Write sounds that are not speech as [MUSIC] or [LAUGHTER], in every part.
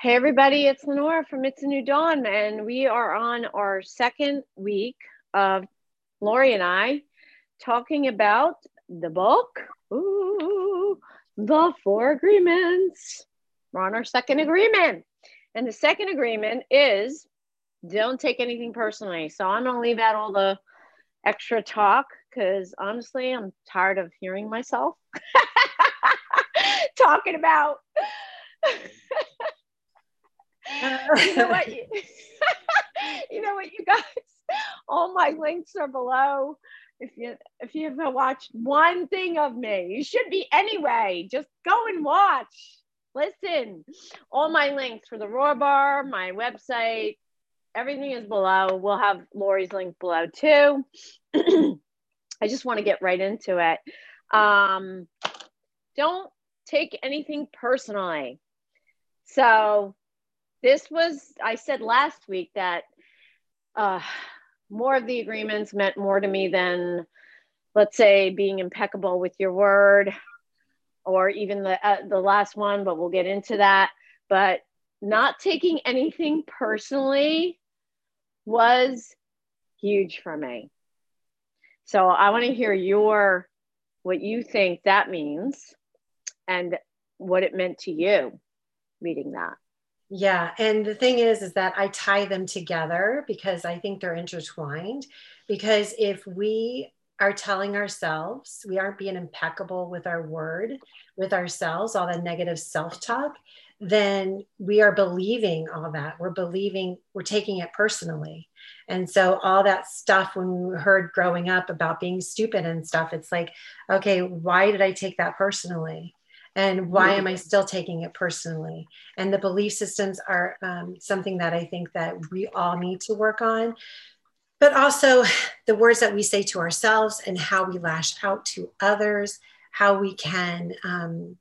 Hey everybody, it's Lenora from It's a New Dawn, and we are on our second week of Lori and I talking about the book, ooh, The Four Agreements. We're on our second agreement. And the second agreement is don't take anything personally. So I'm gonna leave out all the extra talk because honestly, I'm tired of hearing myself [LAUGHS] talking about [LAUGHS] you know what? You, [LAUGHS] you know what, you guys? All my links are below. If you if you haven't watched one thing of me, you should be anyway. Just go and watch. Listen. All my links for the Roar Bar, my website, everything is below. We'll have Lori's link below too. [CLEARS THROAT] I just want to get right into it. Um, don't take anything personally. So this was i said last week that uh, more of the agreements meant more to me than let's say being impeccable with your word or even the uh, the last one but we'll get into that. But not taking anything personally was huge for me. So i want to hear your what you think that means and what it meant to you reading that yeah. And the thing is, is that I tie them together because I think they're intertwined. Because if we are telling ourselves, we aren't being impeccable with our word, with ourselves, all the negative self talk, then we are believing all that. We're believing, we're taking it personally. And so, all that stuff when we heard growing up about being stupid and stuff, it's like, okay, why did I take that personally? And why am i still taking it personally? And the belief systems are um, something that i think that we all need to work on. But also [SIGHS] the words that we say to ourselves and how we lash out to others how we can um,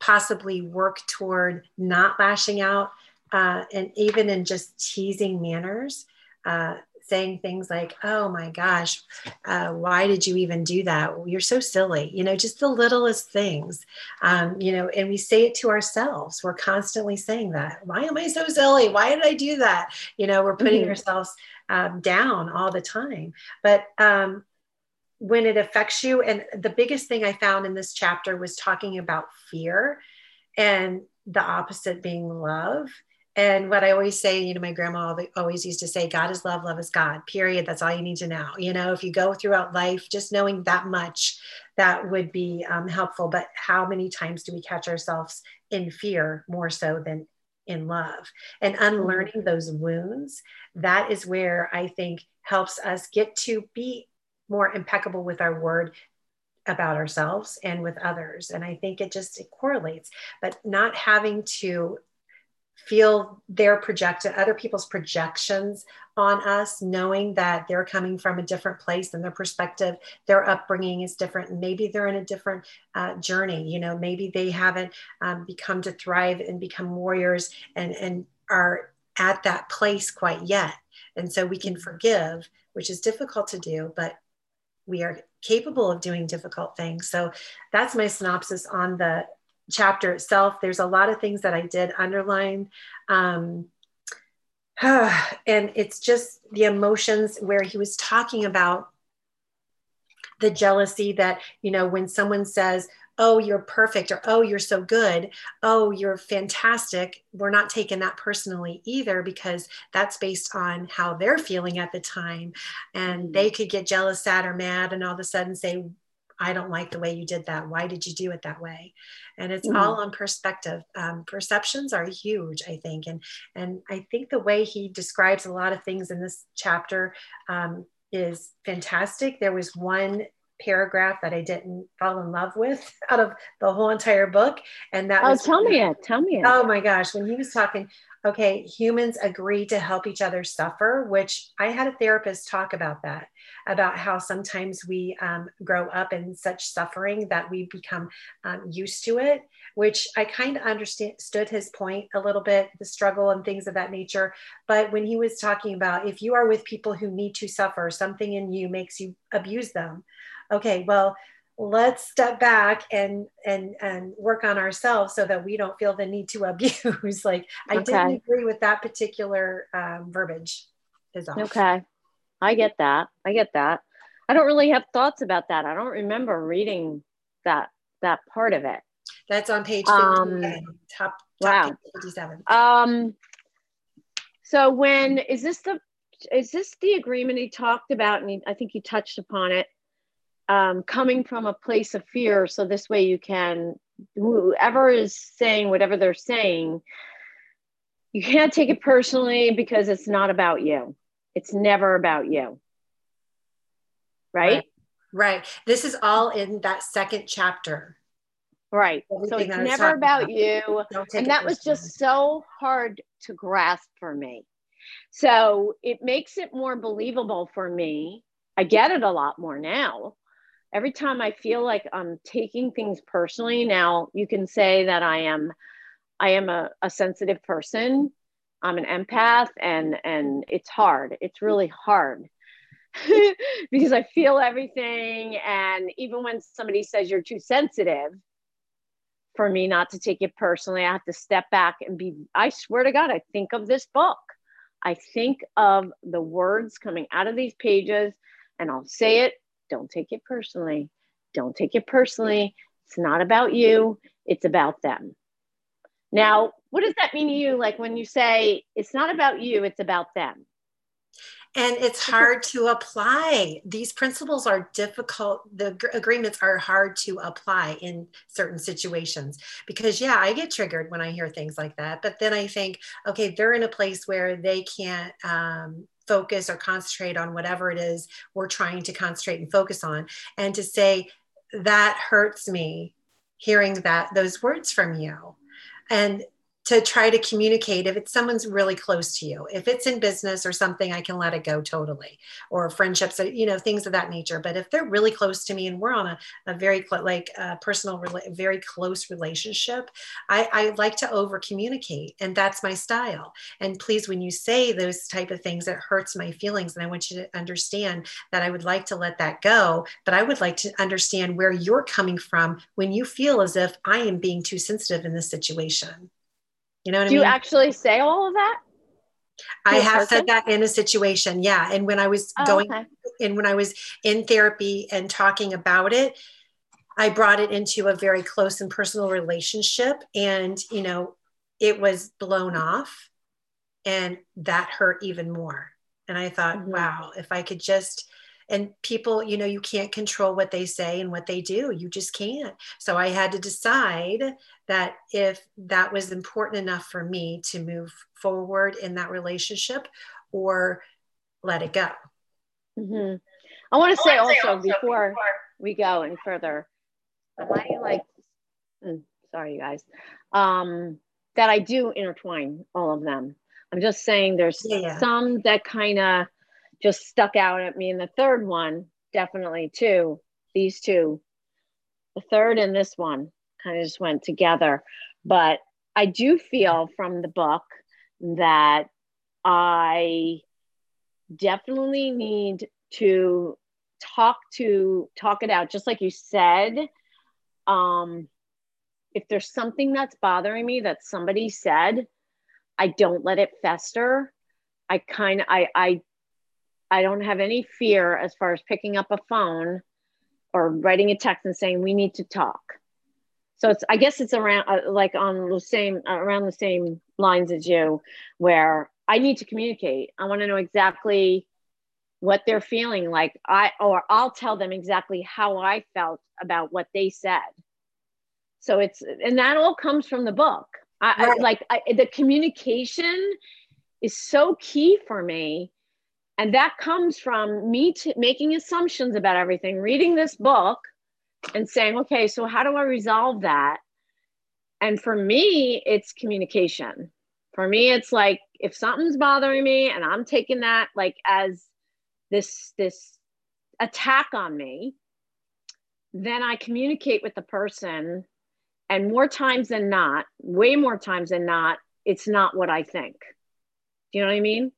possibly work toward not lashing out uh, and even in just teasing manners uh, saying things like, oh my gosh, uh, why did you even do that? You're so silly. You know, just the littlest things, um, you know, and we say it to ourselves. We're constantly saying that. Why am I so silly? Why did I do that? You know, we're putting mm-hmm. ourselves um, down all the time. But um, when it affects you, and the biggest thing I found in this chapter was talking about fear and the opposite being love and what I always say, you know, my grandma always used to say, God is love, love is God, period. That's all you need to know. You know, if you go throughout life, just knowing that much, that would be um, helpful. But how many times do we catch ourselves in fear more so than in love? And mm-hmm. unlearning those wounds, that is where I think helps us get to be more impeccable with our word about ourselves and with others and i think it just it correlates but not having to feel their projected other people's projections on us knowing that they're coming from a different place and their perspective their upbringing is different. Maybe they're in a different uh, journey you know maybe they haven't um, become to thrive and become warriors and and are at that place quite yet. And so we can mm-hmm. forgive which is difficult to do but we are capable of doing difficult things. So that's my synopsis on the chapter itself. There's a lot of things that I did underline. Um, [SIGHS] and it's just the emotions where he was talking about the jealousy that, you know, when someone says, oh, you're perfect, or oh, you're so good, oh, you're fantastic, we're not taking that personally either because that's based on how they're feeling at the time. And mm-hmm. they could get jealous, sad, or mad, and all of a sudden say, I don't like the way you did that. Why did you do it that way? And it's mm-hmm. all on perspective. Um, perceptions are huge, I think, and and I think the way he describes a lot of things in this chapter um, is fantastic. There was one paragraph that I didn't fall in love with [LAUGHS] out of the whole entire book, and that oh, was tell me it. Tell me it. Oh my gosh, when he was talking okay, humans agree to help each other suffer, which I had a therapist talk about that, about how sometimes we um, grow up in such suffering that we become um, used to it, which I kind of understood his point a little bit, the struggle and things of that nature. But when he was talking about if you are with people who need to suffer, something in you makes you abuse them. Okay, well, let's step back and and and work on ourselves so that we don't feel the need to [LAUGHS] abuse like i okay. didn't agree with that particular um, verbiage is okay i get that. I get that. I don't really have thoughts about that. I don't remember reading that that part of it. That's on page 57 um, top, top wow. 57 um so when is this the is this the agreement he talked about? And he, i think he touched upon it. Um, coming from a place of fear. So this way you can, whoever is saying whatever they're saying, you can't take it personally because it's not about you. It's never about you. Right? Right. right. This is all in that second chapter. Right. Everything so it's never about, about you. And that was just so hard to grasp for me. So it makes it more believable for me. I get it a lot more now every time I feel like I'm taking things personally, now you can say that I am I am a, a sensitive person. I'm an empath and and it's hard. It's really hard. [LAUGHS] because I feel everything and even when somebody says you're too sensitive for me not to take it personally, I have to step back and be I swear to God, I think of this book. I think of the words coming out of these pages and I'll say it don't take it personally. Don't take it personally. It's not about you, it's about them. Now, what does that mean to you? Like when you say it's not about you, it's about them? And it's hard to apply. These principles are difficult. The agreements are hard to apply in certain situations because, yeah, I get triggered when I hear things like that. But then I think, okay, they're in a place where they can't um, focus or concentrate on whatever it is we're trying to concentrate and focus on and to say that hurts me hearing that those words from you and to try to communicate if it's someone's really close to you. If it's in business or something i can let it go totally. Or friendships you know things of that nature. But if they're really close to me and we're on a, a very cl- like a personal very close relationship I, I like to over communicate and that's my style. And please when you say those type of things it hurts my feelings and i want you to understand that i would like to let that go but i would like to understand where you're coming from when you feel as if i am being too sensitive in this situation you know what Do I mean? you actually say all of that? I have person? said that in a situation, yeah. And when I was oh, going okay. and when I was in therapy and talking about it, I brought it into a very close and personal relationship. And, you know, it was blown off and that hurt even more. And I thought, mm-hmm. wow, if I could just and people you know you can't control what they say and what they do you just can't so i had to decide that if that was important enough for me to move forward in that relationship or let it go mm-hmm. i want to say, also, say also before, before, we go any further i like mm, sorry you guys um that i do intertwine all of them i'm just saying there's yeah. some that kind of just stuck out at me. And the third one, definitely too, these two, the third and this one kind of just went together. But I do feel from the book that I definitely need to talk to talk it out just like you said um if there's something that's bothering me that somebody said i don't let it fester i kind of i i I don't have any fear as far as picking up a phone or writing a text and saying we need to talk. So it's I guess it's around uh, like on the same uh, around the same lines as you, where I need to communicate. I want to know exactly what they're feeling like. I or I'll tell them exactly how I felt about what they said. So it's and that all comes from the book. I, right. I like I, the communication is so key for me and that comes from me t- making assumptions about everything, reading this book and saying, okay, so how do I resolve that? And for me, it's communication. For me, it's like if something's bothering me and I'm taking that like as this this attack on me, then I communicate with the person. And more times than not, way more times than not, it's not what I think. Do you know what I mean?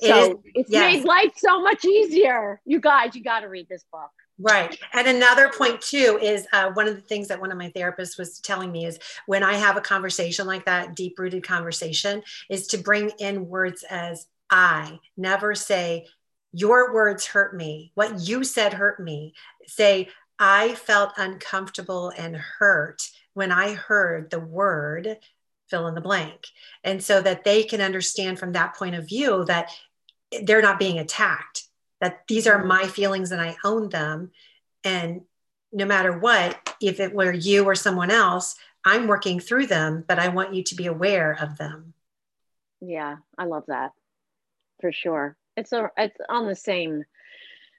So it's yes. made life so much easier. You guys, you got to read this book. Right. And another point too is uh, one of the things that one of my therapists was telling me is when I have a conversation like that, deep rooted conversation, is to bring in words as I, never say, your words hurt me. What you said hurt me. Say, I felt uncomfortable and hurt when I heard the word fill in the blank. And so that they can understand from that point of view that they're not being attacked that these are my feelings and I own them. And no matter what, if it were you or someone else, I'm working through them, but I want you to be aware of them. Yeah, I love that for sure. It's a, it's on the same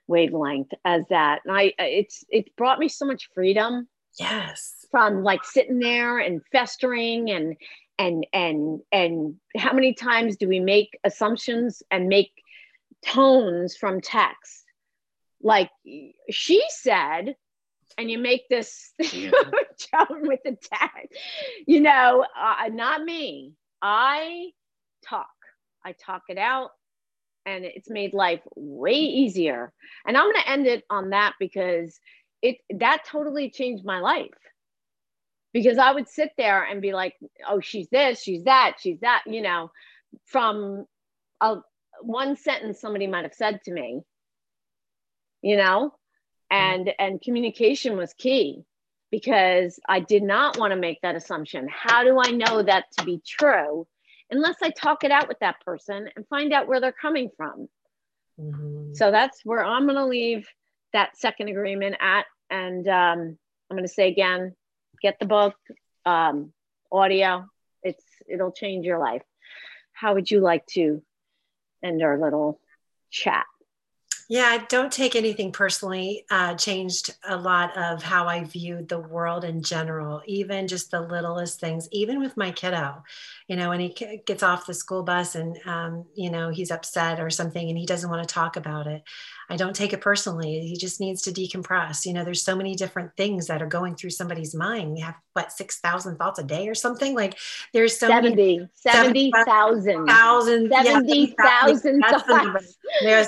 wavelength as that. And I, it's, it's brought me so much freedom. Yes. From like sitting there and festering and, and, and, and how many times do we make assumptions and make tones from text. Like she said, and you make this tone [LAUGHS] with the text, you know, uh, not me. I talk, I talk it out, and it's made life way easier. And I'm going to end it on that because it that totally changed my life. Because I would sit there and be like, oh, she's this, she's that, she's that, you know, from a, one sentence somebody might have said to me you know? And and communication was key because i did not want to make that assumption. How do i know that to be true unless i talk it out with that person and find out where they're coming from? Mm-hmm. so that's where i'm going to leave that second agreement at. And um, i'm going to say again get the book um, audio it's it'll change your life how would you like to end our little chat. Yeah, I don't take anything personally. Uh, changed a lot of how I viewed the world in general, even just the littlest things, even with my kiddo. You know, when he gets off the school bus and, um, you know, he's upset or something and he doesn't want to talk about it. I don't take it personally. He just needs to decompress. You know, there's so many different things that are going through somebody's mind. We have what, 6,000 thoughts a day or something? Like there's so 70, many 70,000. 70,000 70, thoughts. [LAUGHS] There's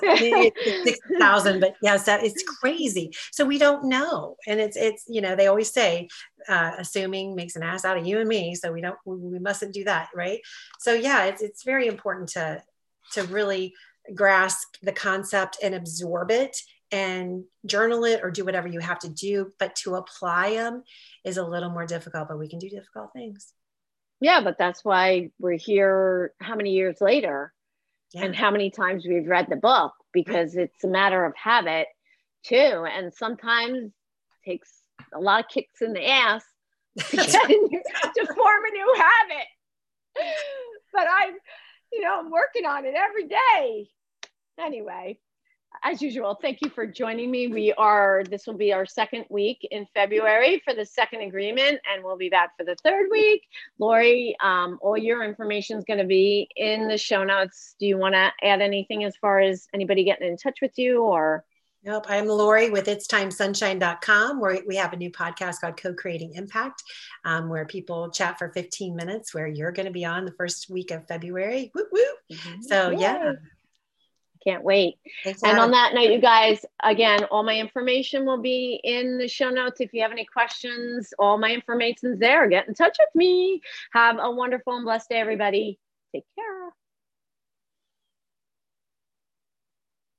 6,000, [LAUGHS] but yes, that it's crazy. So we don't know. And it's, it's, you know, they always say, uh, assuming makes an ass out of you and me. So we don't, we, we mustn't do that. Right. So yeah, it's, it's very important to, to really grasp the concept and absorb it and journal it or do whatever you have to do. But to apply them is a little more difficult, but we can do difficult things. Yeah, but that's why we're here how many years later yeah. and how many times we've read the book because it's a matter of habit too. And sometimes takes a lot of kicks in the ass to, [LAUGHS] to form a new habit. But I'm, you know, I'm working on it every day anyway, as usual, thank you for joining me. We are, this will be our second week in February for the second agreement, and we'll be back for the third week. Lori, um, all your information is going to be in the show notes. Do you want to add anything as far as anybody getting in touch with you or? Nope. I'm Lori with It's Time Sunshine.com, where we have a new podcast called Co Creating Impact, um, where people chat for 15 minutes, where you're going to be on the first week of February. Woo woo. Mm-hmm. So, yeah. Can't wait. Exactly. And on that note, you guys, again, all my information will be in the show notes. If you have any questions, all my information's there. Get in touch with me. Have a wonderful and blessed day, everybody. Take care.